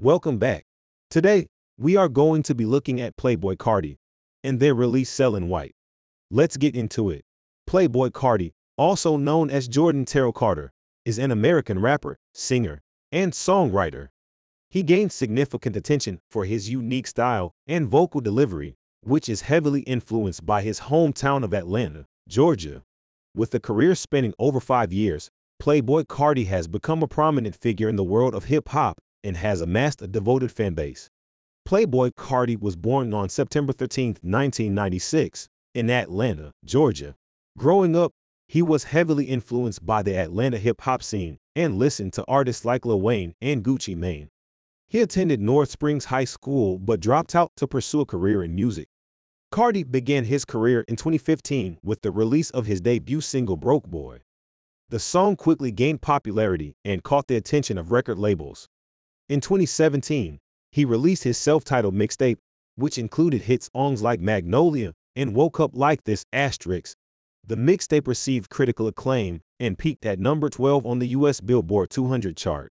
Welcome back. Today, we are going to be looking at Playboi Carti and their release Selling White. Let's get into it. Playboi Carti, also known as Jordan Terrell Carter, is an American rapper, singer, and songwriter. He gained significant attention for his unique style and vocal delivery, which is heavily influenced by his hometown of Atlanta, Georgia. With a career spanning over five years, Playboi Carti has become a prominent figure in the world of hip hop and has amassed a devoted fan base. Playboi Carti was born on September 13, 1996, in Atlanta, Georgia. Growing up, he was heavily influenced by the Atlanta hip hop scene and listened to artists like Lil Wayne and Gucci Mane. He attended North Springs High School but dropped out to pursue a career in music. Carti began his career in 2015 with the release of his debut single Broke Boy. The song quickly gained popularity and caught the attention of record labels. In 2017, he released his self-titled mixtape, which included hit songs like Magnolia and Woke Up Like This asterisk. The mixtape received critical acclaim and peaked at number 12 on the US Billboard 200 chart.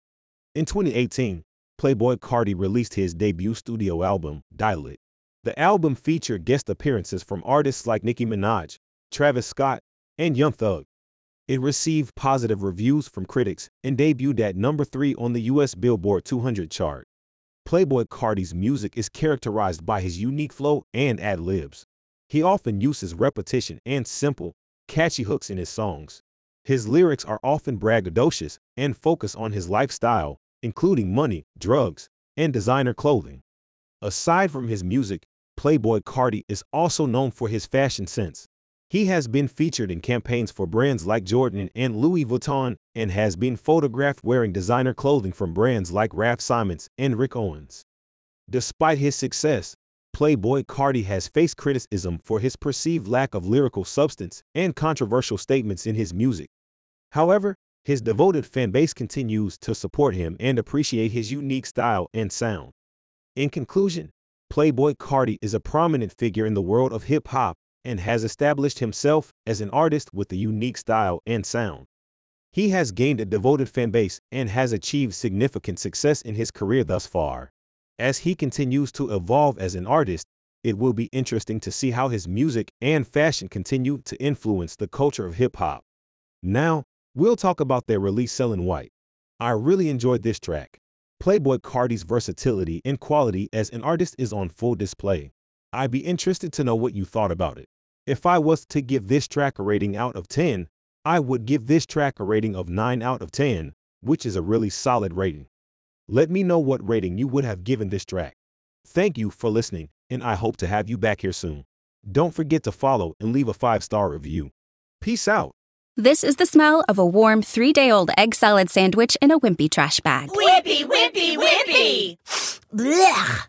In 2018, Playboi Carti released his debut studio album, Die Lit. The album featured guest appearances from artists like Nicki Minaj, Travis Scott, and Young Thug. It received positive reviews from critics and debuted at number 3 on the US Billboard 200 chart. Playboi Carti's music is characterized by his unique flow and ad libs. He often uses repetition and simple, catchy hooks in his songs. His lyrics are often braggadocious and focus on his lifestyle, including money, drugs, and designer clothing. Aside from his music, Playboi Carti is also known for his fashion sense. He has been featured in campaigns for brands like Jordan and Louis Vuitton and has been photographed wearing designer clothing from brands like Raf Simons and Rick Owens. Despite his success, Playboi Carti has faced criticism for his perceived lack of lyrical substance and controversial statements in his music. However, his devoted fan base continues to support him and appreciate his unique style and sound. In conclusion, Playboi Carti is a prominent figure in the world of hip hop and has established himself as an artist with a unique style and sound. He has gained a devoted fan base and has achieved significant success in his career thus far. As he continues to evolve as an artist, it will be interesting to see how his music and fashion continue to influence the culture of hip hop. Now, we'll talk about their release Selling White. I really enjoyed this track. Playboi Carti's versatility and quality as an artist is on full display. I'd be interested to know what you thought about it. If I was to give this track a rating out of 10, I would give this track a rating of 9 out of 10, which is a really solid rating. Let me know what rating you would have given this track. Thank you for listening, and I hope to have you back here soon. Don't forget to follow and leave a five star review. Peace out. This is the smell of a warm three day old egg salad sandwich in a wimpy trash bag. Wimpy, wimpy, wimpy! Blech.